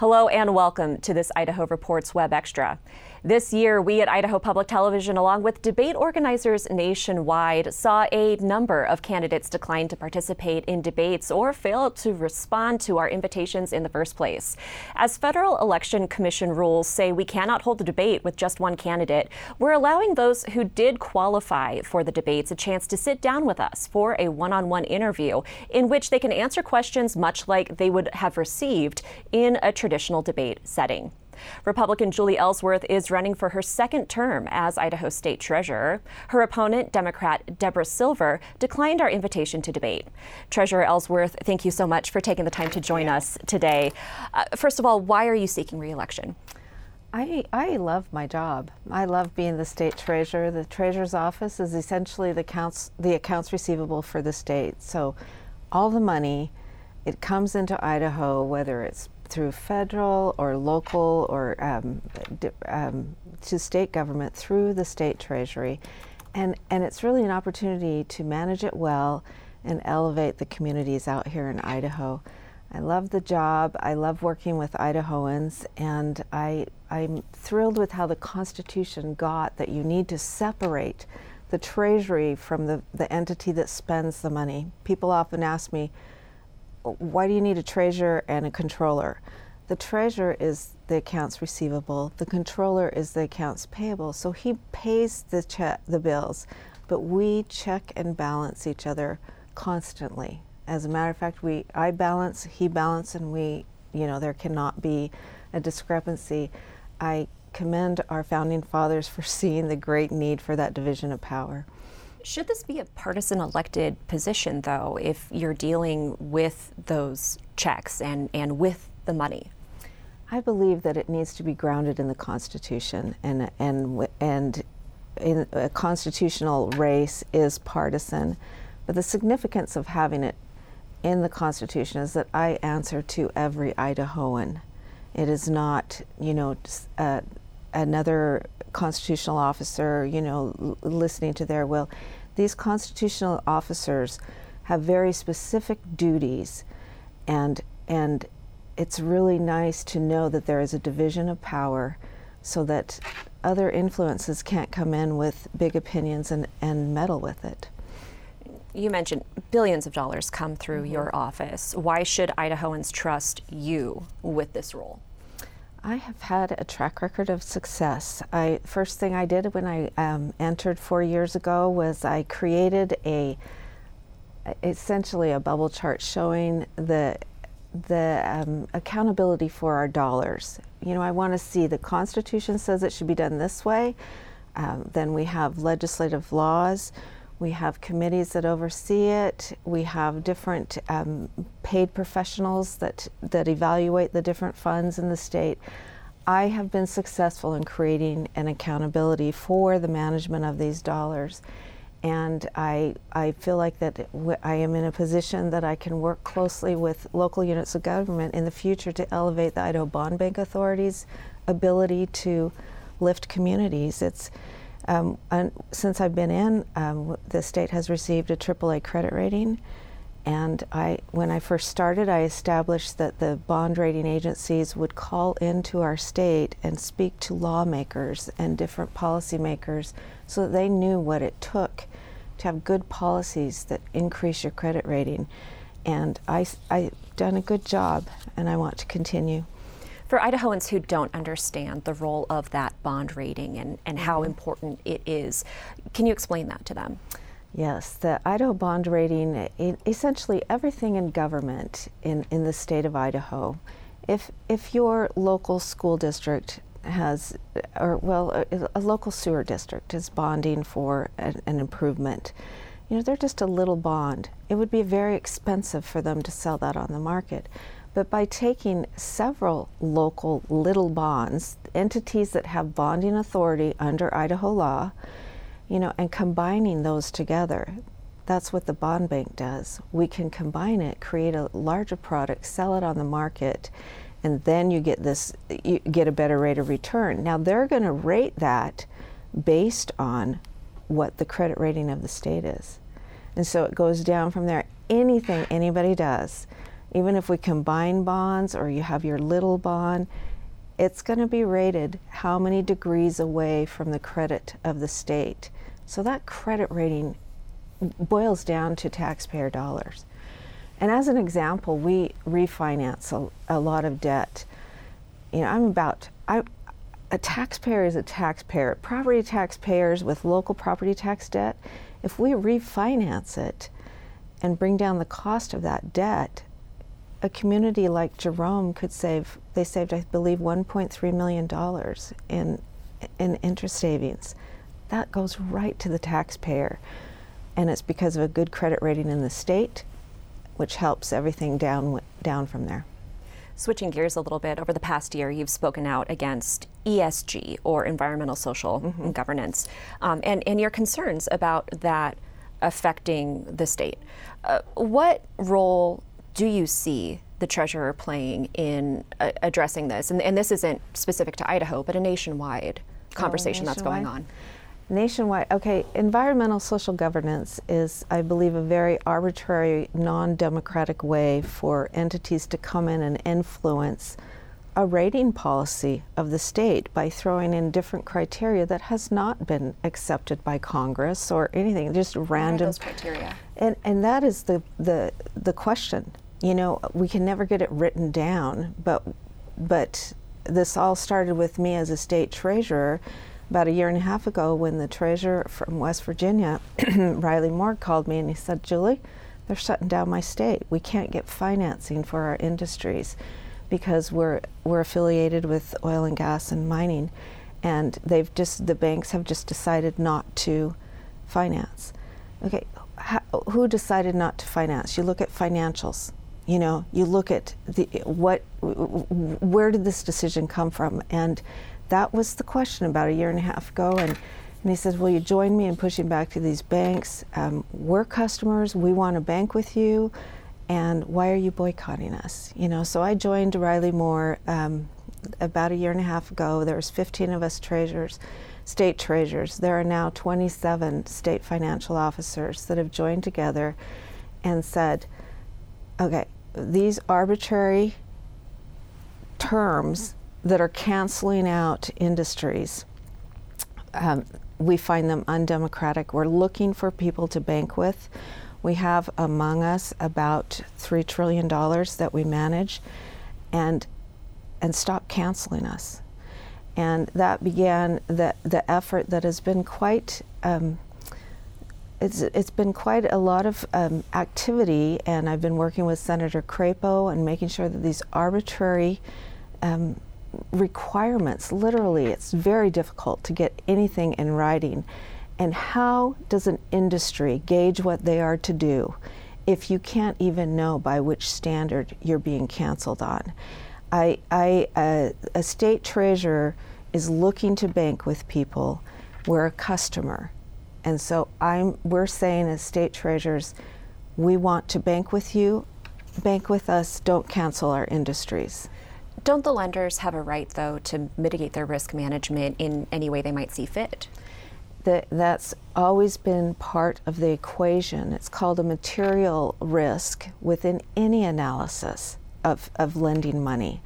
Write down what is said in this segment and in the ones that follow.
Hello and welcome to this Idaho Reports Web Extra. This year, we at Idaho Public Television, along with debate organizers nationwide, saw a number of candidates decline to participate in debates or fail to respond to our invitations in the first place. As Federal Election Commission rules say we cannot hold a debate with just one candidate, we're allowing those who did qualify for the debates a chance to sit down with us for a one on one interview in which they can answer questions much like they would have received in a traditional debate setting. Republican Julie Ellsworth is running for her second term as Idaho State Treasurer. Her opponent, Democrat Deborah Silver, declined our invitation to debate. Treasurer Ellsworth, thank you so much for taking the time to join us today. Uh, first of all, why are you seeking reelection? I, I love my job. I love being the state treasurer. The treasurer's office is essentially the accounts, the accounts receivable for the state. So all the money, it comes into Idaho, whether it's through federal or local or um, um, to state government through the state treasury. And, and it's really an opportunity to manage it well and elevate the communities out here in Idaho. I love the job. I love working with Idahoans, and I, I'm thrilled with how the Constitution got that you need to separate the Treasury from the, the entity that spends the money. People often ask me, why do you need a treasurer and a controller? The treasurer is the accounts receivable, the controller is the accounts payable. So he pays the check, the bills, but we check and balance each other constantly. As a matter of fact, we I balance, he balance, and we, you know, there cannot be a discrepancy. I commend our founding fathers for seeing the great need for that division of power. Should this be a partisan elected position, though, if you're dealing with those checks and, and with the money? I believe that it needs to be grounded in the Constitution, and and and in a constitutional race is partisan, but the significance of having it in the Constitution is that I answer to every Idahoan. It is not, you know, uh, another constitutional officer, you know, l- listening to their will. These constitutional officers have very specific duties, and and it's really nice to know that there is a division of power, so that other influences can't come in with big opinions and, and meddle with it. You mentioned billions of dollars come through mm-hmm. your office. Why should Idahoans trust you with this role? I have had a track record of success. I first thing I did when I um, entered four years ago was I created a essentially a bubble chart showing the the um, accountability for our dollars. You know, I want to see the Constitution says it should be done this way. Um, then we have legislative laws. We have committees that oversee it. We have different um, paid professionals that, that evaluate the different funds in the state. I have been successful in creating an accountability for the management of these dollars. And I, I feel like that I am in a position that I can work closely with local units of government in the future to elevate the Idaho Bond Bank Authority's ability to lift communities. It's, um, since I've been in, um, the state has received a AAA credit rating. And I, when I first started, I established that the bond rating agencies would call into our state and speak to lawmakers and different policymakers so that they knew what it took to have good policies that increase your credit rating. And I, I've done a good job, and I want to continue. For Idahoans who don't understand the role of that bond rating and, and how mm-hmm. important it is, can you explain that to them? Yes, the Idaho bond rating, essentially everything in government in, in the state of Idaho. If, if your local school district has, or well, a, a local sewer district is bonding for an, an improvement, you know, they're just a little bond. It would be very expensive for them to sell that on the market. But by taking several local little bonds, entities that have bonding authority under Idaho law, you know, and combining those together, that's what the bond bank does. We can combine it, create a larger product, sell it on the market, and then you get this you get a better rate of return. Now they're going to rate that based on what the credit rating of the state is. And so it goes down from there. Anything anybody does even if we combine bonds or you have your little bond, it's going to be rated how many degrees away from the credit of the state. So that credit rating boils down to taxpayer dollars. And as an example, we refinance a, a lot of debt. You know, I'm about, I, a taxpayer is a taxpayer. Property taxpayers with local property tax debt, if we refinance it and bring down the cost of that debt, a community like Jerome could save, they saved, I believe, $1.3 million in, in interest savings. That goes right to the taxpayer. And it's because of a good credit rating in the state, which helps everything down, down from there. Switching gears a little bit, over the past year, you've spoken out against ESG or environmental, social, mm-hmm. and governance, um, and, and your concerns about that affecting the state. Uh, what role do you see the treasurer playing in uh, addressing this? And, and, this isn't specific to Idaho, but a nationwide conversation oh, nationwide. that's going on. Nationwide, okay, environmental social governance is, I believe, a very arbitrary, non democratic way for entities to come in and influence a rating policy of the state by throwing in different criteria that has not been accepted by Congress or anything, just random. criteria? And, and that is the, the, the question. You know, we can never get it written down, but, but this all started with me as a state treasurer about a year and a half ago when the treasurer from West Virginia, Riley Moore, called me and he said, Julie, they're shutting down my state. We can't get financing for our industries because we're we're affiliated with oil and gas and mining, and they've just the banks have just decided not to finance. Okay, how, who decided not to finance? You look at financials. You know, you look at the what where did this decision come from, and that was the question about a year and a half ago, and. And he says, Will you join me in pushing back to these banks? Um, we're customers. We want to bank with you and why are you boycotting us? You know, so I joined Riley Moore um, about a year and a half ago. There was 15 of us treasurers, state treasurers. There are now 27 state financial officers that have joined together and said, okay, these arbitrary terms that are canceling out industries, um, we find them undemocratic. We're looking for people to bank with. We have among us about $3 trillion that we manage and, and stop canceling us. And that began the, the effort that has been quite, um, it's, it's been quite a lot of um, activity, and I've been working with Senator Crapo and making sure that these arbitrary um, requirements, literally, it's very difficult to get anything in writing and how does an industry gauge what they are to do if you can't even know by which standard you're being canceled on? I, I, uh, a state treasurer is looking to bank with people. We're a customer. And so I'm, we're saying as state treasurers, we want to bank with you, bank with us, don't cancel our industries. Don't the lenders have a right, though, to mitigate their risk management in any way they might see fit? that that's always been part of the equation. It's called a material risk within any analysis of, of lending money.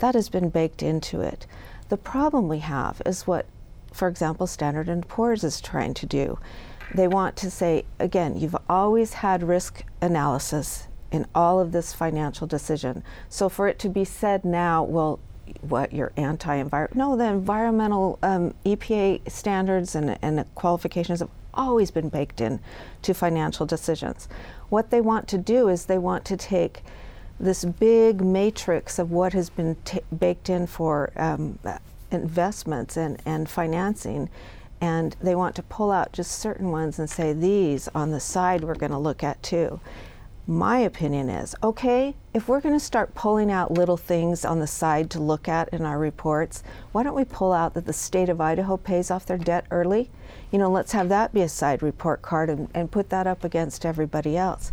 That has been baked into it. The problem we have is what, for example, Standard & Poor's is trying to do. They want to say, again, you've always had risk analysis in all of this financial decision. So for it to be said now, well, what your anti-environment no the environmental um, epa standards and, and qualifications have always been baked in to financial decisions what they want to do is they want to take this big matrix of what has been t- baked in for um, investments and, and financing and they want to pull out just certain ones and say these on the side we're going to look at too my opinion is okay, if we're going to start pulling out little things on the side to look at in our reports, why don't we pull out that the state of Idaho pays off their debt early? You know, let's have that be a side report card and, and put that up against everybody else.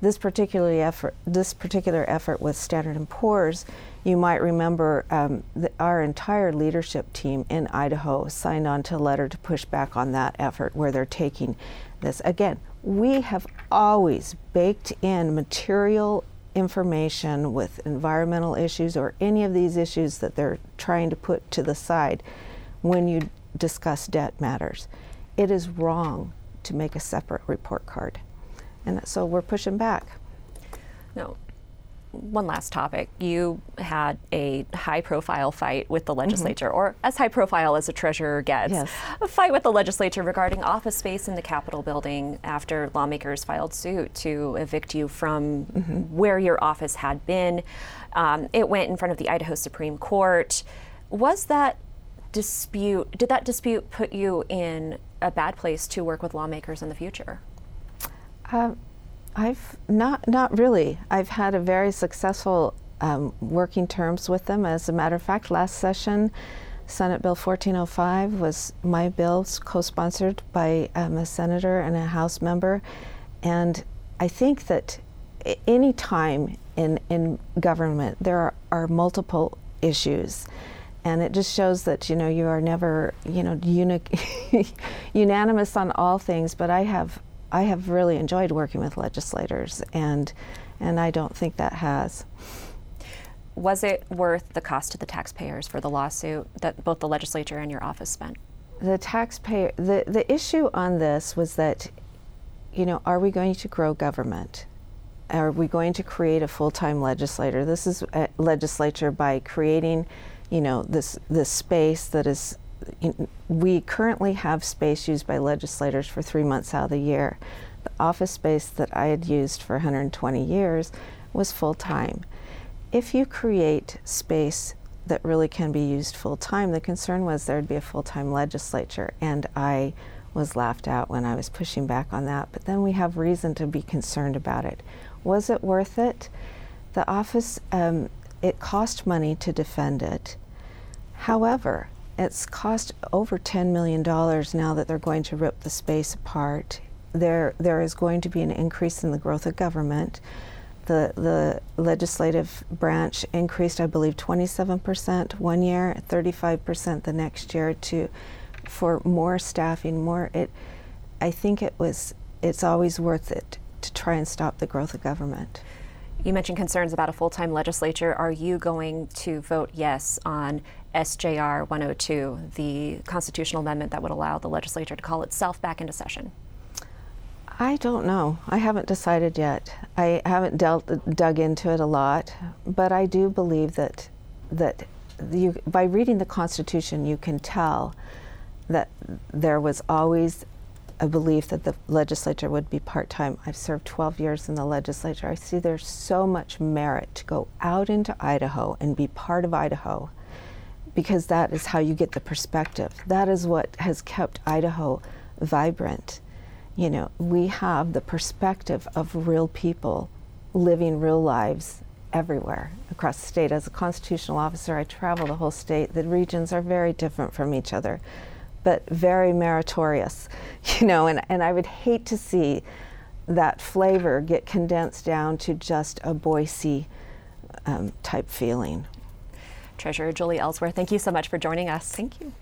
This particular effort, this particular effort with Standard & Poor's, you might remember um, our entire leadership team in Idaho signed on to a letter to push back on that effort where they're taking this. Again, we have always baked in material information with environmental issues or any of these issues that they're trying to put to the side when you discuss debt matters. It is wrong to make a separate report card. And so we're pushing back. No, one last topic. You had a high profile fight with the mm-hmm. legislature, mm-hmm. or as high profile as a treasurer gets, yes. a fight with the legislature regarding office space in the Capitol building after lawmakers filed suit to evict you from mm-hmm. where your office had been. Um, it went in front of the Idaho Supreme Court. Was that dispute, did that dispute put you in a bad place to work with lawmakers in the future? Um, I've not not really. I've had a very successful um, working terms with them. As a matter of fact, last session, Senate Bill 1405 was my bill, co-sponsored by um, a senator and a House member, and I think that any time in in government there are, are multiple issues and it just shows that you know you are never you know uni- unanimous on all things but i have I have really enjoyed working with legislators, and and I don't think that has. Was it worth the cost to the taxpayers for the lawsuit that both the legislature and your office spent? The taxpayer, the, the issue on this was that, you know, are we going to grow government? Are we going to create a full-time legislator? This is a legislature by creating, you know, this this space that is we currently have space used by legislators for three months out of the year. The office space that I had used for 120 years was full time. If you create space that really can be used full time, the concern was there'd be a full time legislature, and I was laughed out when I was pushing back on that. But then we have reason to be concerned about it. Was it worth it? The office, um, it cost money to defend it. However, it's cost over $10 million now that they're going to rip the space apart. There, there is going to be an increase in the growth of government. The, the legislative branch increased, I believe, 27% one year, 35% the next year to, for more staffing, more. It, I think it was, it's always worth it to try and stop the growth of government. You mentioned concerns about a full time legislature. Are you going to vote yes on SJR 102, the constitutional amendment that would allow the legislature to call itself back into session? I don't know. I haven't decided yet. I haven't dealt, dug into it a lot, but I do believe that that you, by reading the Constitution, you can tell that there was always a belief that the legislature would be part time. I've served 12 years in the legislature. I see there's so much merit to go out into Idaho and be part of Idaho because that is how you get the perspective. That is what has kept Idaho vibrant. You know, we have the perspective of real people living real lives everywhere across the state. As a constitutional officer, I travel the whole state. The regions are very different from each other, but very meritorious, you know, and, and I would hate to see that flavor get condensed down to just a Boise um, type feeling. Treasurer Julie Ellsworth, thank you so much for joining us. Thank you.